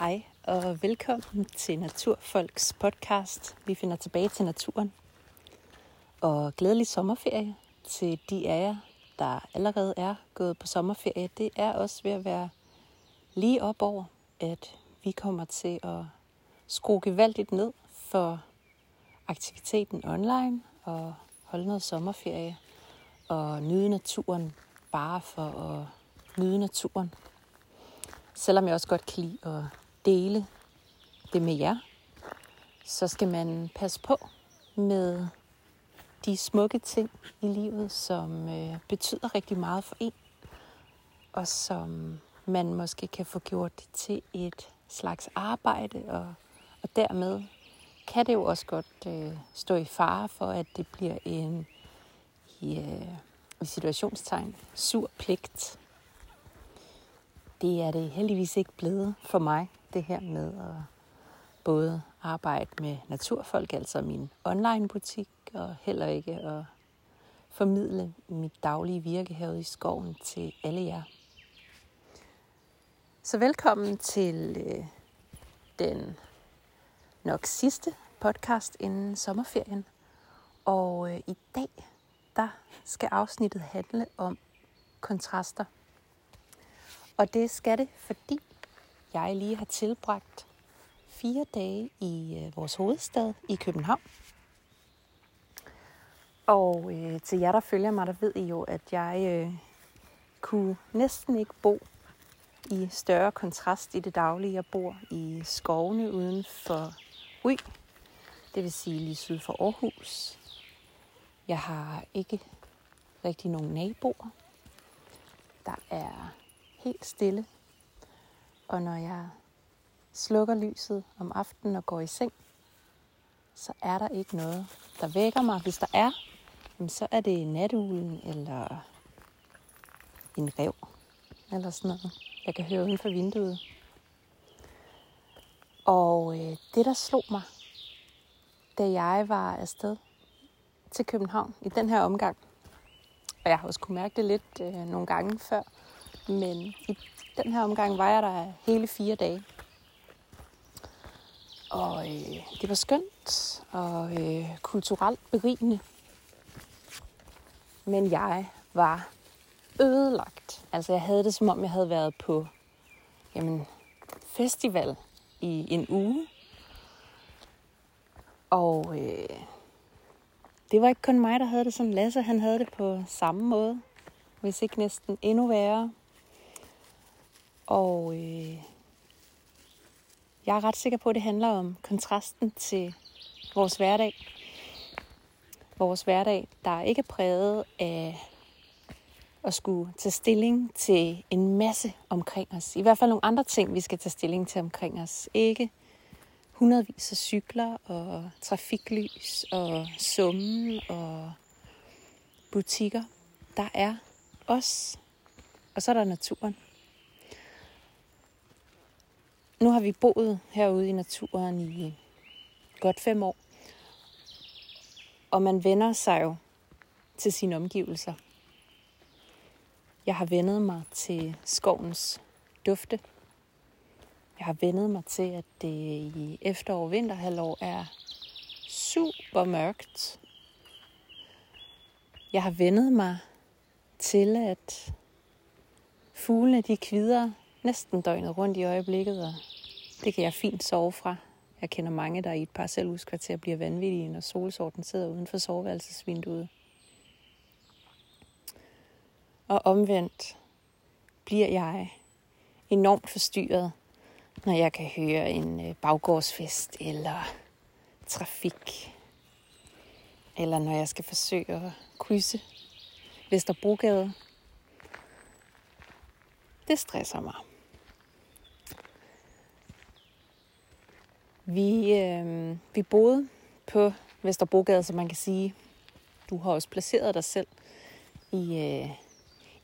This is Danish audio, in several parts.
Hej og velkommen til Naturfolks podcast. Vi finder tilbage til naturen. Og glædelig sommerferie til de af jer, der allerede er gået på sommerferie. Det er også ved at være lige op over, at vi kommer til at skrue gevaldigt ned for aktiviteten online og holde noget sommerferie og nyde naturen bare for at nyde naturen. Selvom jeg også godt kan lide at dele det med jer, så skal man passe på med de smukke ting i livet, som øh, betyder rigtig meget for en, og som man måske kan få gjort til et slags arbejde, og, og dermed kan det jo også godt øh, stå i fare for, at det bliver en i, øh, i situationstegn sur pligt. Det er det heldigvis ikke blevet for mig, det her med at både arbejde med naturfolk, altså min online butik, og heller ikke at formidle mit daglige virke herude i skoven til alle jer. Så velkommen til øh, den nok sidste podcast inden sommerferien. Og øh, i dag, der skal afsnittet handle om kontraster. Og det skal det, fordi jeg lige har tilbragt fire dage i øh, vores hovedstad i København. Og øh, til jer, der følger mig, der ved I jo, at jeg øh, kunne næsten ikke bo i større kontrast i det daglige. Jeg bor i skovene uden for Ry, det vil sige lige syd for Aarhus. Jeg har ikke rigtig nogen naboer. Der er helt stille. Og når jeg slukker lyset om aftenen og går i seng, så er der ikke noget, der vækker mig. Hvis der er, så er det natuglen eller en rev eller sådan noget, jeg kan høre uden for vinduet. Og øh, det, der slog mig, da jeg var afsted til København i den her omgang, og jeg har også kunne mærke det lidt øh, nogle gange før, men i den her omgang var jeg der hele fire dage. Og øh, det var skønt og øh, kulturelt berigende. Men jeg var ødelagt. Altså jeg havde det som om jeg havde været på jamen, festival i en uge. Og øh, det var ikke kun mig, der havde det sådan. Lasse han havde det på samme måde. Hvis ikke næsten endnu værre. Og øh, jeg er ret sikker på, at det handler om kontrasten til vores hverdag. Vores hverdag, der ikke er præget af at skulle tage stilling til en masse omkring os. I hvert fald nogle andre ting, vi skal tage stilling til omkring os. Ikke hundredvis af cykler og trafiklys og summen og butikker. Der er os, og så er der naturen. Nu har vi boet herude i naturen i godt fem år. Og man vender sig jo til sine omgivelser. Jeg har vendet mig til skovens dufte. Jeg har vendet mig til, at det i efterår og vinterhalvår er super mørkt. Jeg har vendet mig til, at fuglene de kvider næsten døgnet rundt i øjeblikket, og det kan jeg fint sove fra. Jeg kender mange, der i et parcelhuskvarter bliver vanvittige, når solsorten sidder uden for soveværelsesvinduet. Og omvendt bliver jeg enormt forstyrret, når jeg kan høre en øh, baggårdsfest eller trafik. Eller når jeg skal forsøge at krydse Vesterbrogade. Det stresser mig. Vi, øh, vi boede på Vesterbrogade, så man kan sige, du har også placeret dig selv i, øh,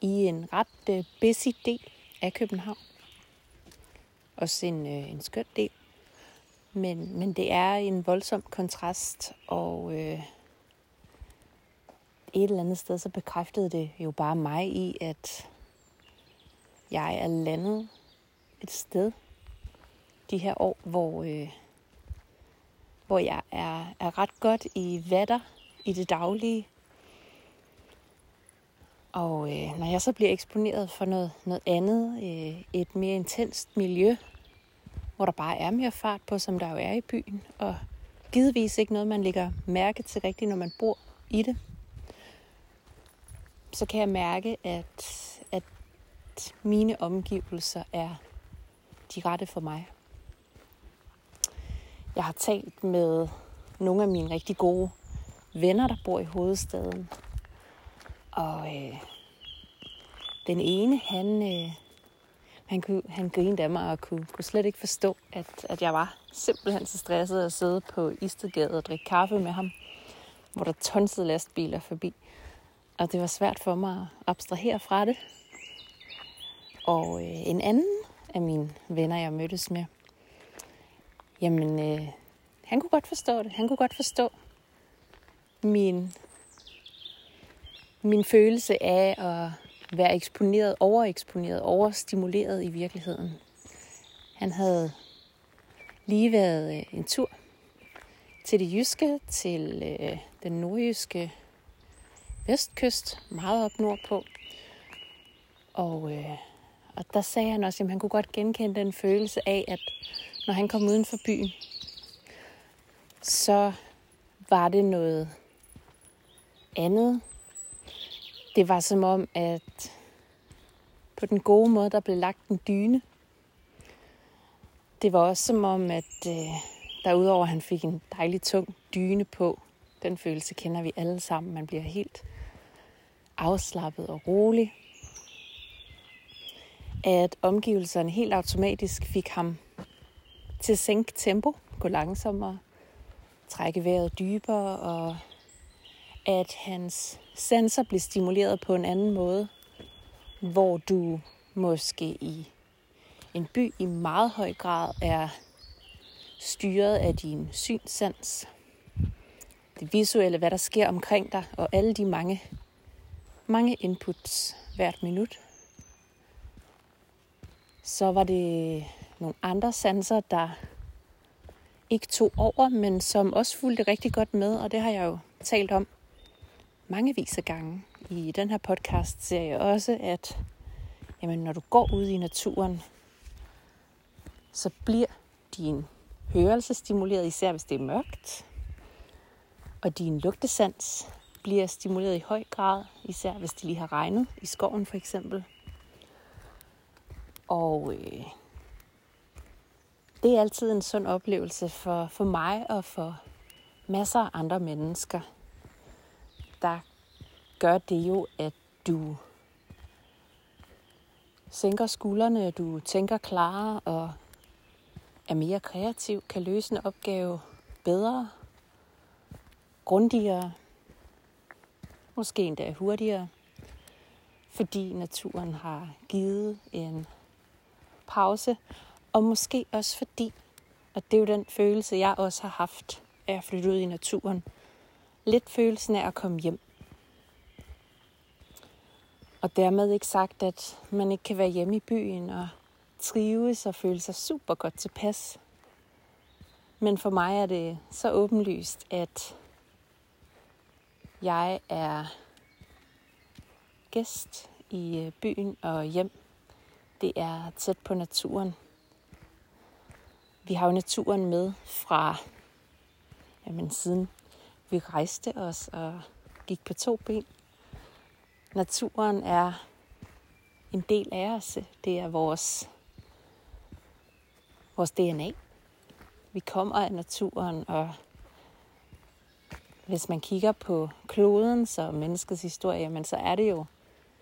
i en ret øh, busy del af København. Også en, øh, en skøn del. Men, men det er en voldsom kontrast, og øh, et eller andet sted, så bekræftede det jo bare mig i, at jeg er landet et sted, de her år, hvor, øh, hvor jeg er, er ret godt i vatter i det daglige. Og øh, når jeg så bliver eksponeret for noget, noget andet, øh, et mere intenst miljø, hvor der bare er mere fart på, som der jo er i byen, og givetvis ikke noget, man lægger mærke til rigtigt, når man bor i det, så kan jeg mærke, at, at mine omgivelser er de rette for mig. Jeg har talt med nogle af mine rigtig gode venner, der bor i hovedstaden. Og øh, den ene, han, øh, han, kunne, han grinede af mig og kunne, kunne slet ikke forstå, at, at jeg var simpelthen så stresset at sidde på Istedgade og drikke kaffe med ham, hvor der tonsede lastbiler forbi. Og det var svært for mig at abstrahere fra det. Og øh, en anden af mine venner, jeg mødtes med, jamen, øh, han kunne godt forstå det. Han kunne godt forstå min, min følelse af at være eksponeret, overeksponeret, overstimuleret i virkeligheden. Han havde lige været øh, en tur til det jyske, til øh, den nordjyske vestkyst, meget op nordpå. Og, øh, og der sagde han også, at han kunne godt genkende den følelse af, at når han kom uden for byen, så var det noget andet. Det var som om, at på den gode måde, der blev lagt en dyne. Det var også som om, at øh, derudover han fik en dejlig tung dyne på. Den følelse kender vi alle sammen. Man bliver helt afslappet og rolig. At omgivelserne helt automatisk fik ham til at sænke tempo, gå langsommere, trække vejret dybere, og at hans sensor bliver stimuleret på en anden måde, hvor du måske i en by i meget høj grad er styret af din synssans, det visuelle, hvad der sker omkring dig, og alle de mange, mange inputs hvert minut. Så var det nogle andre sanser, der ikke tog over, men som også fulgte rigtig godt med, og det har jeg jo talt om mange vis af gange i den her podcast ser jeg også, at jamen, når du går ud i naturen, så bliver din hørelse stimuleret, især hvis det er mørkt. Og din lugtesans bliver stimuleret i høj grad, især hvis det lige har regnet i skoven for eksempel. Og øh, det er altid en sund oplevelse for, for mig og for masser af andre mennesker. Der gør det jo, at du sænker skuldrene, du tænker klarere og er mere kreativ, kan løse en opgave bedre, grundigere, måske endda hurtigere, fordi naturen har givet en pause, og måske også fordi, og det er jo den følelse, jeg også har haft af at flytte ud i naturen, lidt følelsen af at komme hjem. Og dermed ikke sagt, at man ikke kan være hjemme i byen og trives og føle sig super godt tilpas. Men for mig er det så åbenlyst, at jeg er gæst i øh, byen og hjem. Det er tæt på naturen. Vi har jo naturen med fra, jamen siden vi rejste os og gik på to ben. Naturen er en del af os. Det er vores, vores DNA. Vi kommer af naturen, og hvis man kigger på kloden så menneskets historie, jamen, så er det jo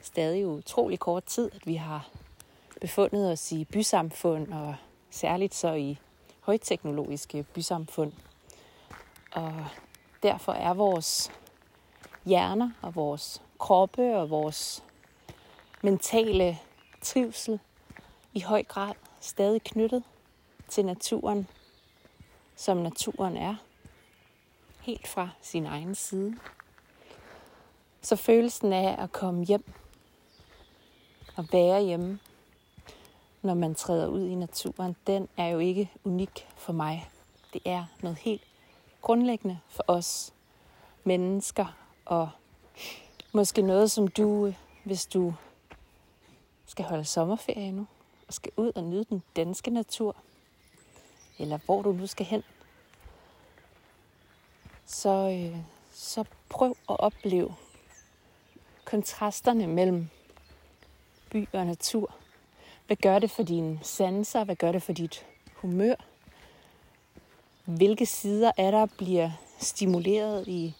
stadig utrolig kort tid, at vi har befundet os i bysamfund, og særligt så i højteknologiske bysamfund. Og derfor er vores hjerner og vores kroppe og vores mentale trivsel i høj grad stadig knyttet til naturen, som naturen er, helt fra sin egen side. Så følelsen af at komme hjem og være hjemme når man træder ud i naturen, den er jo ikke unik for mig. Det er noget helt grundlæggende for os mennesker, og måske noget, som du, hvis du skal holde sommerferie nu, og skal ud og nyde den danske natur, eller hvor du nu skal hen, så, øh, så prøv at opleve kontrasterne mellem by og natur. Hvad gør det for dine sanser? Hvad gør det for dit humør? Hvilke sider er der bliver stimuleret i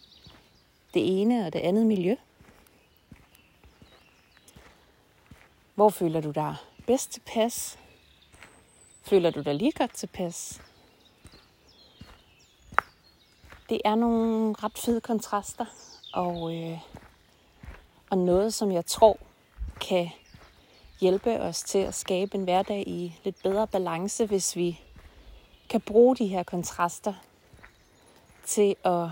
det ene og det andet miljø? Hvor føler du dig bedst tilpas? Føler du dig lige godt tilpas? Det er nogle ret fede kontraster, og, øh, og noget, som jeg tror kan hjælpe os til at skabe en hverdag i lidt bedre balance, hvis vi kan bruge de her kontraster til at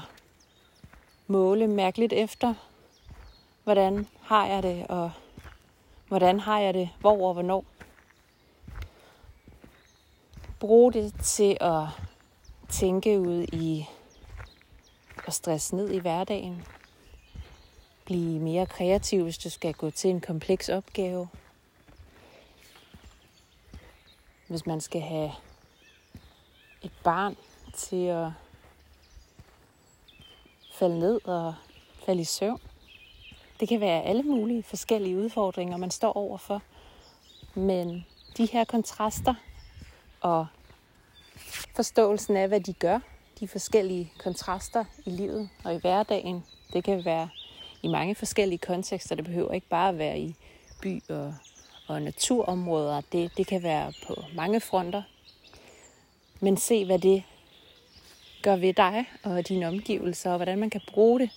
måle mærkeligt efter, hvordan har jeg det, og hvordan har jeg det, hvor og hvornår. Brug det til at tænke ud i at stresse ned i hverdagen. Blive mere kreativ, hvis du skal gå til en kompleks opgave. Hvis man skal have et barn til at falde ned og falde i søvn. Det kan være alle mulige forskellige udfordringer, man står overfor. Men de her kontraster og forståelsen af, hvad de gør, de forskellige kontraster i livet og i hverdagen, det kan være i mange forskellige kontekster. Det behøver ikke bare at være i by og, og naturområder. Det, det kan være på mange fronter. Men se, hvad det gør ved dig og dine omgivelser, og hvordan man kan bruge det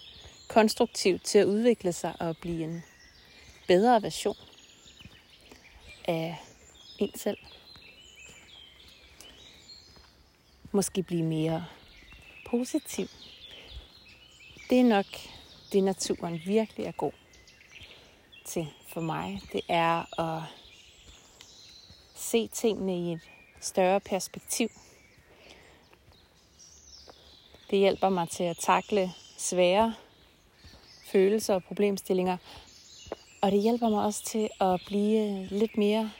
konstruktivt til at udvikle sig og blive en bedre version af en selv. Måske blive mere positiv. Det er nok det, naturen virkelig er god til for mig. Det er at se tingene i et større perspektiv. Det hjælper mig til at takle svære følelser og problemstillinger. Og det hjælper mig også til at blive lidt mere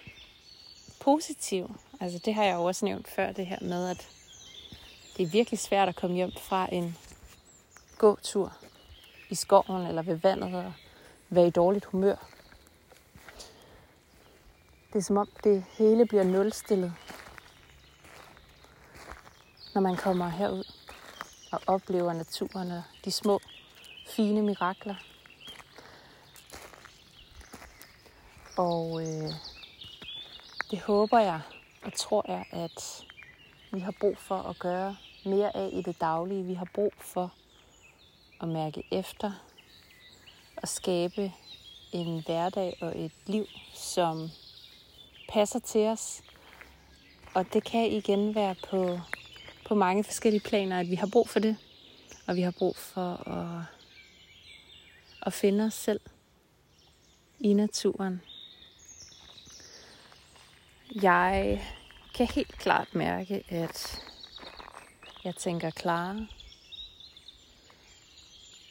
positiv. Altså det har jeg jo også nævnt før, det her med, at det er virkelig svært at komme hjem fra en gåtur i skoven eller ved vandet og være i dårligt humør. Det er som om det hele bliver nulstillet, når man kommer herud og oplever naturen og de små, fine mirakler. Og øh, det håber jeg og tror jeg, at vi har brug for at gøre mere af i det daglige. Vi har brug for at mærke efter at skabe en hverdag og et liv, som passer til os. Og det kan igen være på, på mange forskellige planer, at vi har brug for det. Og vi har brug for at, at finde os selv i naturen. Jeg kan helt klart mærke, at jeg tænker klarere.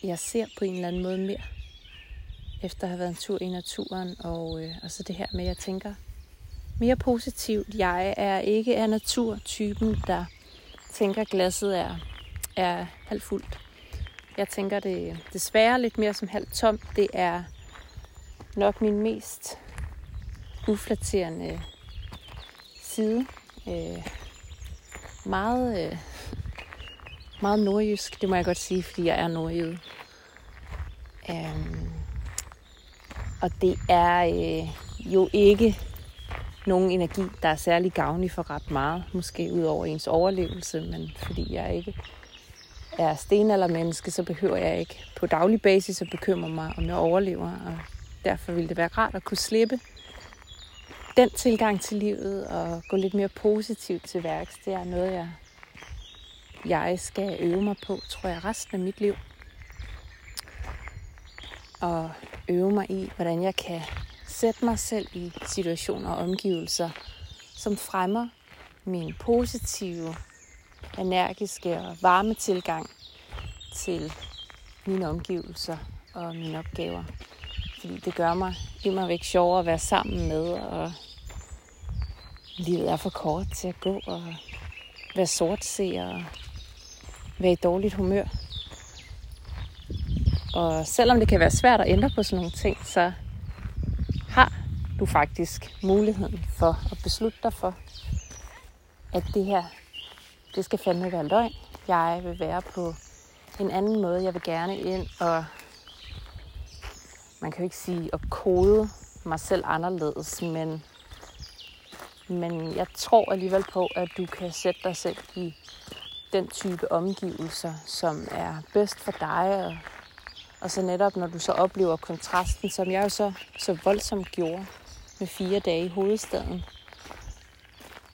Jeg ser på en eller anden måde mere, efter at have været en tur i naturen, og, øh, og så det her med, at jeg tænker mere positivt. Jeg er ikke af naturtypen, der tænker, at glasset er, er halvt fuldt. Jeg tænker det desværre lidt mere som halvt tomt. Det er nok min mest uflaterende side. Øh, meget øh, meget nordjysk, det må jeg godt sige, fordi jeg er nordjyde. Um, og det er øh, jo ikke nogen energi, der er særlig gavnlig for ret meget. Måske ud over ens overlevelse, men fordi jeg ikke er stenaldermenneske, så behøver jeg ikke på daglig basis at bekymre mig, om jeg overlever. Og derfor ville det være rart at kunne slippe den tilgang til livet og gå lidt mere positivt til værks. Det er noget, jeg jeg skal øve mig på, tror jeg, resten af mit liv at øve mig i, hvordan jeg kan sætte mig selv i situationer og omgivelser, som fremmer min positive, energiske og varme tilgang til mine omgivelser og mine opgaver. Fordi det gør mig immer væk sjovere at være sammen med, og livet er for kort til at gå og være sortseer og være i dårligt humør. Og selvom det kan være svært at ændre på sådan nogle ting, så har du faktisk muligheden for at beslutte dig for, at det her, det skal fandme være løgn. Jeg vil være på en anden måde. Jeg vil gerne ind og, man kan jo ikke sige at kode mig selv anderledes, men, men jeg tror alligevel på, at du kan sætte dig selv i den type omgivelser, som er bedst for dig. Og, og så netop, når du så oplever kontrasten, som jeg jo så, så voldsomt gjorde med fire dage i hovedstaden,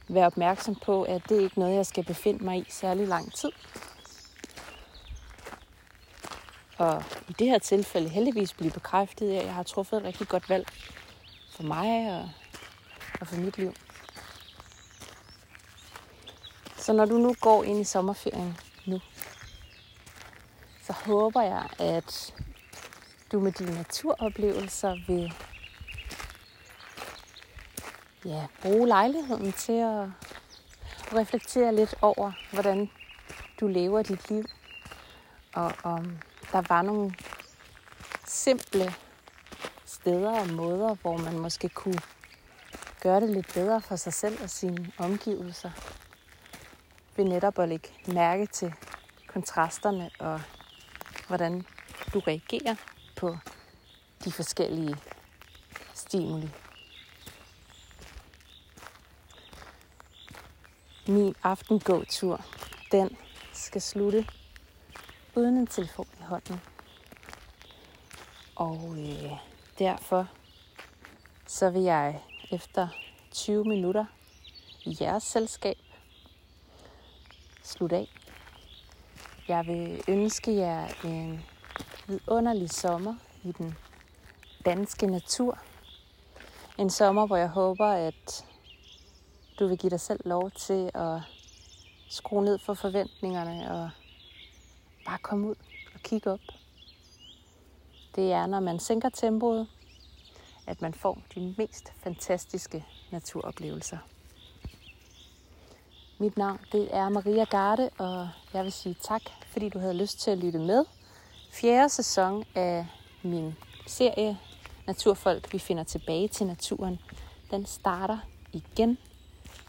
Vær opmærksom på, at det er ikke noget, jeg skal befinde mig i særlig lang tid. Og i det her tilfælde heldigvis blive bekræftet af, at jeg har truffet et rigtig godt valg for mig og, og for mit liv. Så når du nu går ind i sommerferien nu, så håber jeg, at du med dine naturoplevelser vil ja, bruge lejligheden til at reflektere lidt over, hvordan du lever dit liv, og om der var nogle simple steder og måder, hvor man måske kunne gøre det lidt bedre for sig selv og sine omgivelser. Ved netop at lægge mærke til kontrasterne og hvordan du reagerer på de forskellige stimuli. Min aftengåtur, den skal slutte uden en telefon i hånden. Og øh, derfor så vil jeg efter 20 minutter i jeres selskab slutte af. Jeg vil ønske jer en vidunderlig sommer i den danske natur. En sommer, hvor jeg håber, at du vil give dig selv lov til at skrue ned for forventningerne og bare komme ud og kigge op. Det er, når man sænker tempoet, at man får de mest fantastiske naturoplevelser. Mit navn det er Maria Garde, og jeg vil sige tak, fordi du havde lyst til at lytte med. Fjerde sæson af min serie Naturfolk, vi finder tilbage til naturen, den starter igen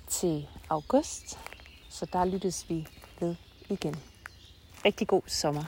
til august, så der lyttes vi ved igen. Rigtig god sommer.